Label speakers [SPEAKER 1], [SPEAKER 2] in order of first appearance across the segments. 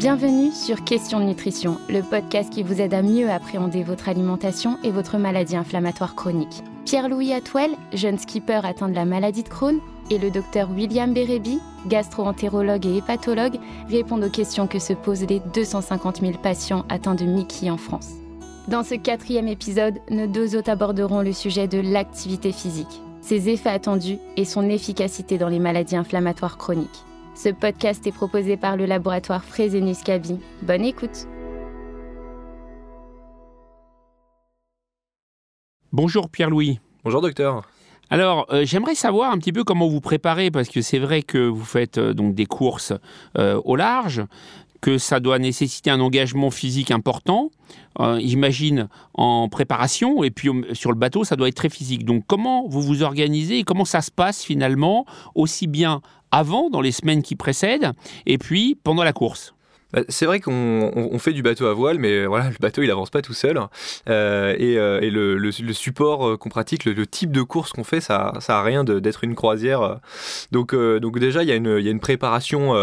[SPEAKER 1] Bienvenue sur Question de nutrition, le podcast qui vous aide à mieux appréhender votre alimentation et votre maladie inflammatoire chronique. Pierre-Louis Atwell, jeune skipper atteint de la maladie de Crohn, et le docteur William Bérébi, gastro-entérologue et hépatologue, répondent aux questions que se posent les 250 000 patients atteints de Mickey en France. Dans ce quatrième épisode, nos deux hôtes aborderont le sujet de l'activité physique, ses effets attendus et son efficacité dans les maladies inflammatoires chroniques. Ce podcast est proposé par le laboratoire Fresenius Kabi. Bonne écoute.
[SPEAKER 2] Bonjour Pierre-Louis.
[SPEAKER 3] Bonjour docteur.
[SPEAKER 2] Alors, euh, j'aimerais savoir un petit peu comment vous préparez, parce que c'est vrai que vous faites euh, donc des courses euh, au large, que ça doit nécessiter un engagement physique important, j'imagine en préparation, et puis sur le bateau, ça doit être très physique. Donc, comment vous vous organisez et comment ça se passe finalement, aussi bien avant, dans les semaines qui précèdent, et puis pendant la course?
[SPEAKER 3] Bah, c'est vrai qu'on fait du bateau à voile, mais voilà, le bateau il avance pas tout seul. Euh, et, euh, le, support euh, qu'on pratique, le, type de course qu'on fait, ça, ça rien d'être une croisière. Donc, déjà, il y, a une, préparation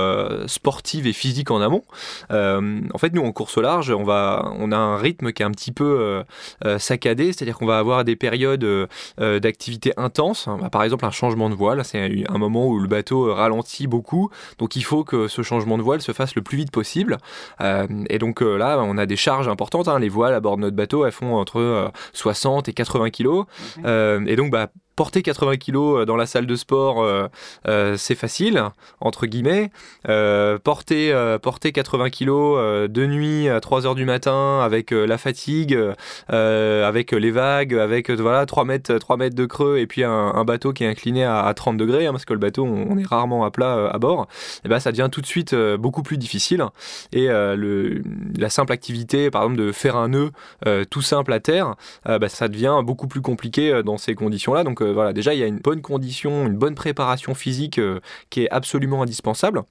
[SPEAKER 3] sportive et physique en amont. en fait, nous en course au large, on, a un rythme qui est un petit peu saccadé, c'est-à-dire qu'on va avoir des périodes d'activité intense. Par exemple, un changement de voile, c'est un moment où le bateau ralentit beaucoup, donc il faut que ce changement de voile se fasse le plus vite possible euh, et donc euh, là, on a des charges importantes. Hein. Les voiles à bord de notre bateau, elles font entre 60 euh, et 80 kilos. et donc, bah, porter 80 kilos euh, dans la salle de sport, euh, euh, c'est facile, entre guillemets. porter, porter 80 kilos de nuit à 3 heures du matin avec la fatigue, avec les vagues, avec voilà, 3, mètres, 3 mètres de creux et puis un, bateau qui est incliné à, 30 degrés, hein, parce que le bateau, on, est rarement à plat à bord, et eh ben, ça devient tout de suite beaucoup plus difficile. Et la simple activité, par exemple, de faire un nœud tout simple à terre, bah, ça devient beaucoup plus compliqué dans ces conditions-là. Donc voilà, déjà il y a une bonne condition, une bonne préparation physique euh, qui est absolument indispensable.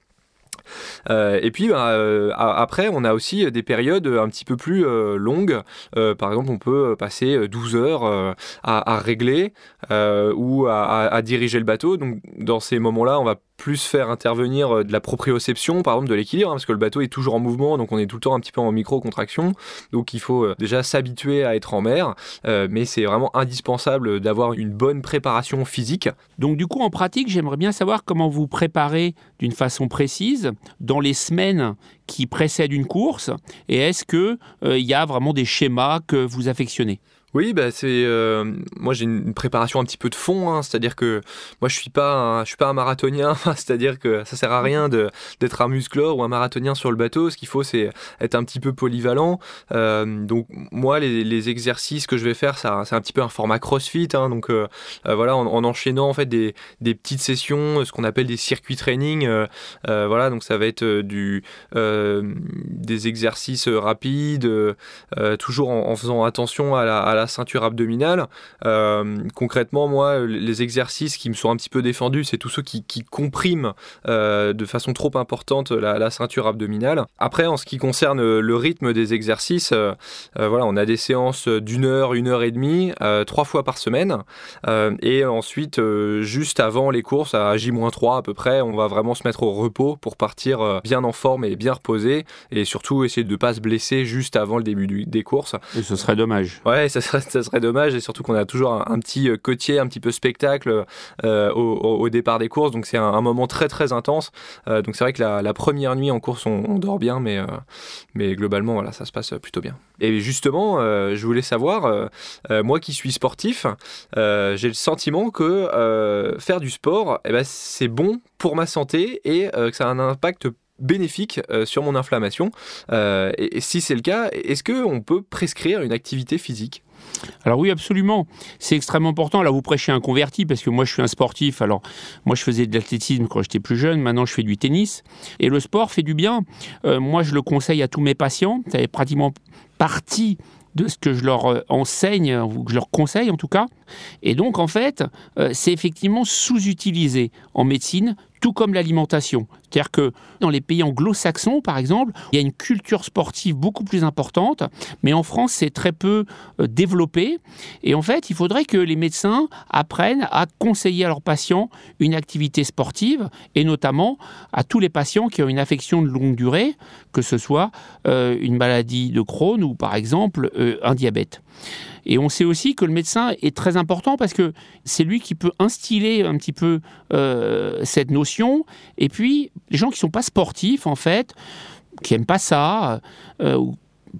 [SPEAKER 3] Euh, et puis bah, euh, après, on a aussi des périodes un petit peu plus longues. par exemple, on peut passer 12 heures à, régler ou à, à, diriger le bateau. Donc dans ces moments-là, on va plus faire intervenir euh, de la proprioception, par exemple de l'équilibre, hein, parce que le bateau est toujours en mouvement, donc on est tout le temps un petit peu en micro-contraction, donc il faut euh, déjà s'habituer à être en mer, euh, mais c'est vraiment indispensable d'avoir une bonne préparation physique.
[SPEAKER 2] Donc du coup, en pratique, j'aimerais bien savoir comment vous préparez d'une façon précise dans les semaines qui précèdent une course, et est-ce qu'il il y a vraiment des schémas que vous affectionnez?
[SPEAKER 3] Oui, bah c'est euh, moi j'ai une préparation un petit peu de fond, hein, c'est-à-dire que moi je suis pas je suis pas un marathonien, c'est-à-dire que ça sert à rien d'être un musclore ou un marathonien sur le bateau. Ce qu'il faut c'est être un petit peu polyvalent. Euh, donc moi les, exercices que je vais faire, c'est un petit peu un format CrossFit, hein, donc euh, voilà en, enchaînant en fait des, petites sessions, ce qu'on appelle des circuits training. voilà donc ça va être du des exercices rapides, toujours en, faisant attention à la la ceinture abdominale. Euh, concrètement, moi, les exercices qui me sont un petit peu défendus, c'est tous ceux qui, compriment euh, de façon trop importante la, ceinture abdominale. Après, en ce qui concerne le rythme des exercices, euh, voilà, on a des séances d'une heure, une heure et demie, trois fois par semaine. et ensuite, juste avant les courses, à J-3 à peu près, on va vraiment se mettre au repos pour partir bien en forme et bien reposé. Et surtout, essayer de ne pas se blesser juste avant le début des courses.
[SPEAKER 2] Et ce serait dommage.
[SPEAKER 3] Ouais, ça ça serait dommage et surtout qu'on a toujours un, petit euh, côtier, un petit peu spectacle euh, au, départ des courses. Donc c'est un, moment très très intense. Euh, donc c'est vrai que la, première nuit en course, on, dort bien, mais, mais globalement, voilà, ça se passe plutôt bien. Et justement, je voulais savoir, moi qui suis sportif, j'ai le sentiment que faire du sport, eh ben, c'est bon pour ma santé et que ça a un impact bénéfique sur mon inflammation. et, si c'est le cas, est-ce qu'on peut prescrire une activité physique?
[SPEAKER 2] Alors oui, absolument. C'est extrêmement important. Là, vous prêchez un converti parce que moi, je suis un sportif. Alors, moi, je faisais de l'athlétisme quand j'étais plus jeune. Maintenant, je fais du tennis. Et le sport fait du bien. Euh, moi, je le conseille à tous mes patients. Ça est pratiquement partie de ce que je leur euh, enseigne, ou que je leur conseille en tout cas. Et donc, en fait, euh, c'est effectivement sous-utilisé en médecine tout comme l'alimentation. C'est-à-dire que dans les pays anglo-saxons, par exemple, il y a une culture sportive beaucoup plus importante, mais en France, c'est très peu euh, développé. Et en fait, il faudrait que les médecins apprennent à conseiller à leurs patients une activité sportive, et notamment à tous les patients qui ont une affection de longue durée, que ce soit euh, une maladie de Crohn ou par exemple un diabète. Et on sait aussi que le médecin est très important parce que c'est lui qui peut instiller un petit peu euh, cette notion. Et puis, les gens qui ne sont pas sportifs, en fait, qui n'aiment pas ça, euh,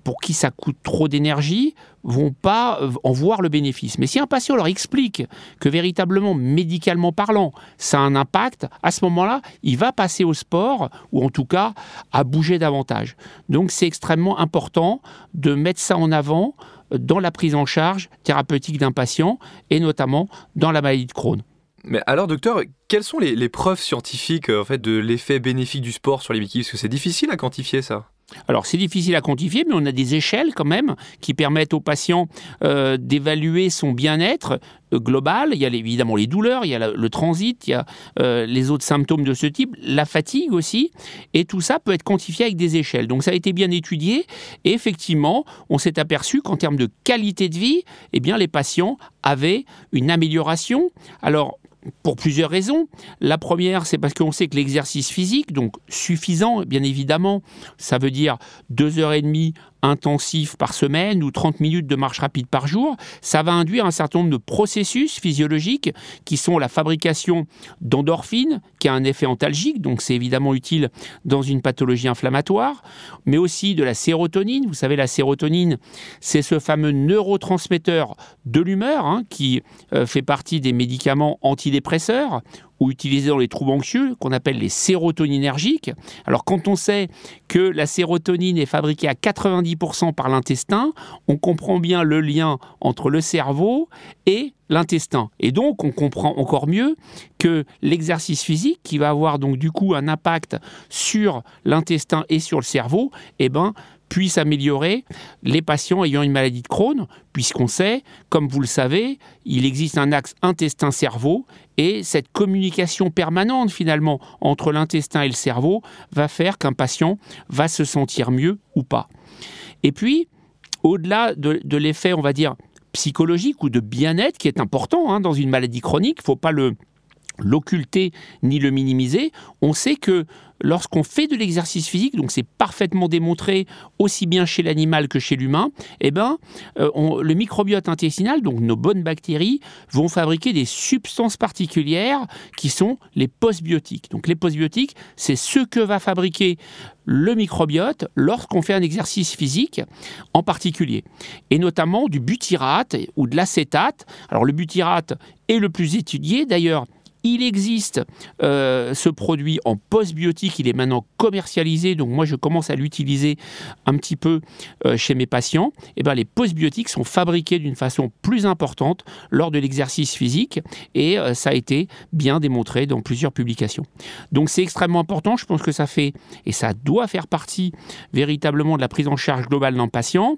[SPEAKER 2] pour qui ça coûte trop d'énergie, vont pas en voir le bénéfice. Mais si un patient leur explique que véritablement, médicalement parlant, ça a un impact, à ce moment-là, il va passer au sport, ou en tout cas à bouger davantage. Donc c'est extrêmement important de mettre ça en avant dans la prise en charge thérapeutique d'un patient et notamment dans la maladie de Crohn.
[SPEAKER 3] Mais alors, docteur, quelles sont les, preuves scientifiques en fait, de l'effet bénéfique du sport sur les béquilles Parce que c'est difficile à quantifier ça.
[SPEAKER 2] Alors c'est difficile à quantifier, mais on a des échelles quand même qui permettent au patient euh, d'évaluer son bien-être euh, global. Il y a évidemment les douleurs, il y a le transit, il y a euh, les autres symptômes de ce type, la fatigue aussi, et tout ça peut être quantifié avec des échelles. Donc ça a été bien étudié, et effectivement, on s'est aperçu qu'en termes de qualité de vie, eh bien les patients avaient une amélioration. Alors pour plusieurs raisons. La première, c'est parce qu'on sait que l'exercice physique, donc suffisant, bien évidemment, ça veut dire deux heures et demie intensif par semaine ou 30 minutes de marche rapide par jour, ça va induire un certain nombre de processus physiologiques qui sont la fabrication d'endorphines, qui a un effet antalgique, donc c'est évidemment utile dans une pathologie inflammatoire, mais aussi de la sérotonine. Vous savez, la sérotonine, c'est ce fameux neurotransmetteur de l'humeur hein, qui euh, fait partie des médicaments antidépresseurs ou utilisés dans les troubles anxieux, qu'on appelle les sérotoninergiques. Alors quand on sait que la sérotonine est fabriquée à 90% par l'intestin, on comprend bien le lien entre le cerveau et l'intestin. Et donc on comprend encore mieux que l'exercice physique, qui va avoir donc du coup un impact sur l'intestin et sur le cerveau, eh ben, puisse améliorer les patients ayant une maladie de Crohn, puisqu'on sait, comme vous le savez, il existe un axe intestin-cerveau et cette communication permanente finalement entre l'intestin et le cerveau va faire qu'un patient va se sentir mieux ou pas. Et puis, au-delà de, l'effet, on va dire, psychologique ou de bien-être qui est important hein, dans une maladie chronique, il ne faut pas le l'occulter ni le minimiser, on sait que lorsqu'on fait de l'exercice physique, donc c'est parfaitement démontré aussi bien chez l'animal que chez l'humain, eh ben, euh, le microbiote intestinal, donc nos bonnes bactéries, vont fabriquer des substances particulières qui sont les postbiotiques. Donc les postbiotiques, c'est ce que va fabriquer le microbiote lorsqu'on fait un exercice physique en particulier, et notamment du butyrate ou de l'acétate. Alors le butyrate est le plus étudié, d'ailleurs il existe euh, ce produit en postbiotique, il est maintenant commercialisé, donc moi je commence à l'utiliser un petit peu euh, chez mes patients. Et eh ben, les postbiotiques sont fabriqués d'une façon plus importante lors de l'exercice physique et euh, ça a été bien démontré dans plusieurs publications. Donc c'est extrêmement important, je pense que ça fait et ça doit faire partie véritablement de la prise en charge globale d'un patient.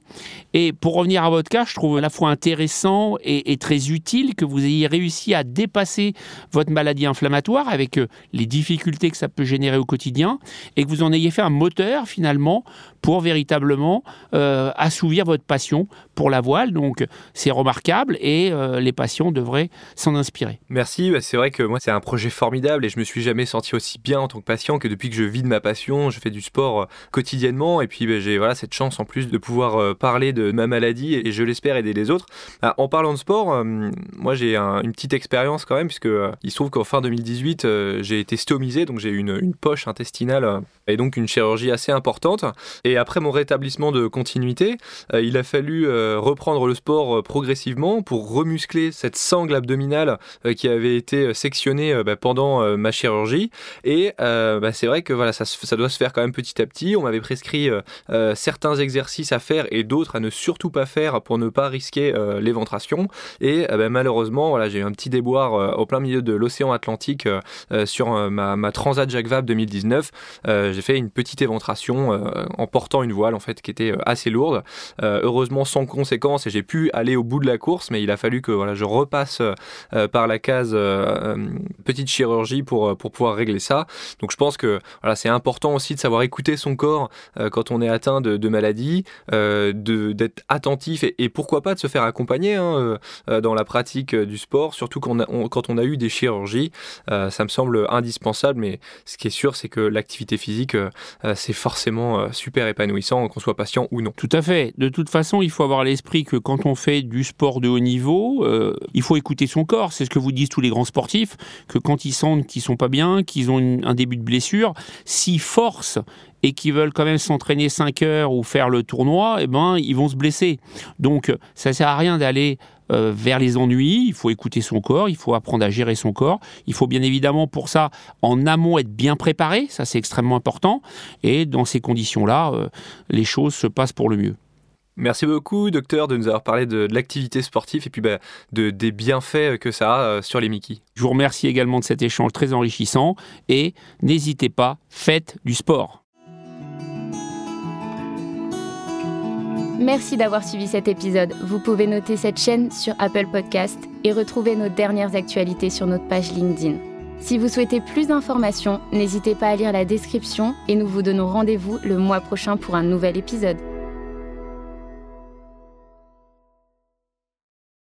[SPEAKER 2] Et pour revenir à votre cas, je trouve à la fois intéressant et, et très utile que vous ayez réussi à dépasser votre maladie inflammatoire avec euh, les difficultés que ça peut générer au quotidien et que vous en ayez fait un moteur finalement pour véritablement euh, assouvir votre passion pour la voile. Donc c'est remarquable et euh, les patients devraient s'en inspirer.
[SPEAKER 3] Merci, bah, c'est vrai que moi c'est un projet formidable et je me suis jamais senti aussi bien en tant que patient que depuis que je vis de ma passion, je fais du sport quotidiennement et puis bah, j'ai voilà cette chance en plus de pouvoir parler de ma maladie et, je l'espère aider les autres. Ah, en parlant de sport, moi j'ai une petite expérience quand même puisque il trouve qu'en fin 2018, euh, j'ai été stomisé, donc j'ai eu une, poche intestinale euh, et donc une chirurgie assez importante. Et après mon rétablissement de continuité, euh, il a fallu reprendre le sport progressivement pour remuscler cette sangle abdominale qui avait été sectionnée bah, pendant ma chirurgie. Et bah, c'est vrai que voilà, ça, ça, doit se faire quand même petit à petit. On m'avait prescrit certains exercices à faire et d'autres à ne surtout pas faire pour ne pas risquer l'éventration. Et bah, malheureusement, voilà, j'ai eu un petit déboire au plein milieu de l'océan l'océan Atlantique sur ma, ma, Transat Jacques Vabre 2019. j'ai fait une petite éventration en portant une voile en fait qui était assez lourde. heureusement sans conséquences et j'ai pu aller au bout de la course, mais il a fallu que voilà, je repasse par la case petite chirurgie pour, pour pouvoir régler ça. Donc je pense que voilà, c'est important aussi de savoir écouter son corps quand on est atteint de, de maladie, d'être attentif et, pourquoi pas de se faire accompagner hein, dans la pratique du sport, surtout quand on, a, quand on a eu des chirurgies. Ça me semble indispensable, mais ce qui est sûr, c'est que l'activité physique, c'est forcément super épanouissant, qu'on soit patient ou non.
[SPEAKER 2] Tout à fait. De toute façon, il faut avoir l'esprit que quand on fait du sport de haut niveau, il faut écouter son corps. C'est ce que vous disent tous les grands sportifs, que quand ils sentent qu'ils sont pas bien, qu'ils ont un début de blessure, s'ils forcent et qui veulent quand même s'entraîner 5 heures ou faire le tournoi, eh ben, ils vont se blesser. Donc, ça sert à rien d'aller euh, vers les ennuis. Il faut écouter son corps, il faut apprendre à gérer son corps. Il faut bien évidemment pour ça, en amont, être bien préparé. Ça, c'est extrêmement important. Et dans ces conditions-là, euh, les choses se passent pour le mieux.
[SPEAKER 3] Merci beaucoup, docteur, de nous avoir parlé de, l'activité sportive et puis bah, de, des bienfaits que ça a euh, sur les Mickey.
[SPEAKER 2] Je vous remercie également de cet échange très enrichissant et n'hésitez pas, faites du sport.
[SPEAKER 1] Merci d'avoir suivi cet épisode. Vous pouvez noter cette chaîne sur Apple Podcast et retrouver nos dernières actualités sur notre page LinkedIn. Si vous souhaitez plus d'informations, n'hésitez pas à lire la description et nous vous donnons rendez-vous le mois prochain pour un nouvel épisode.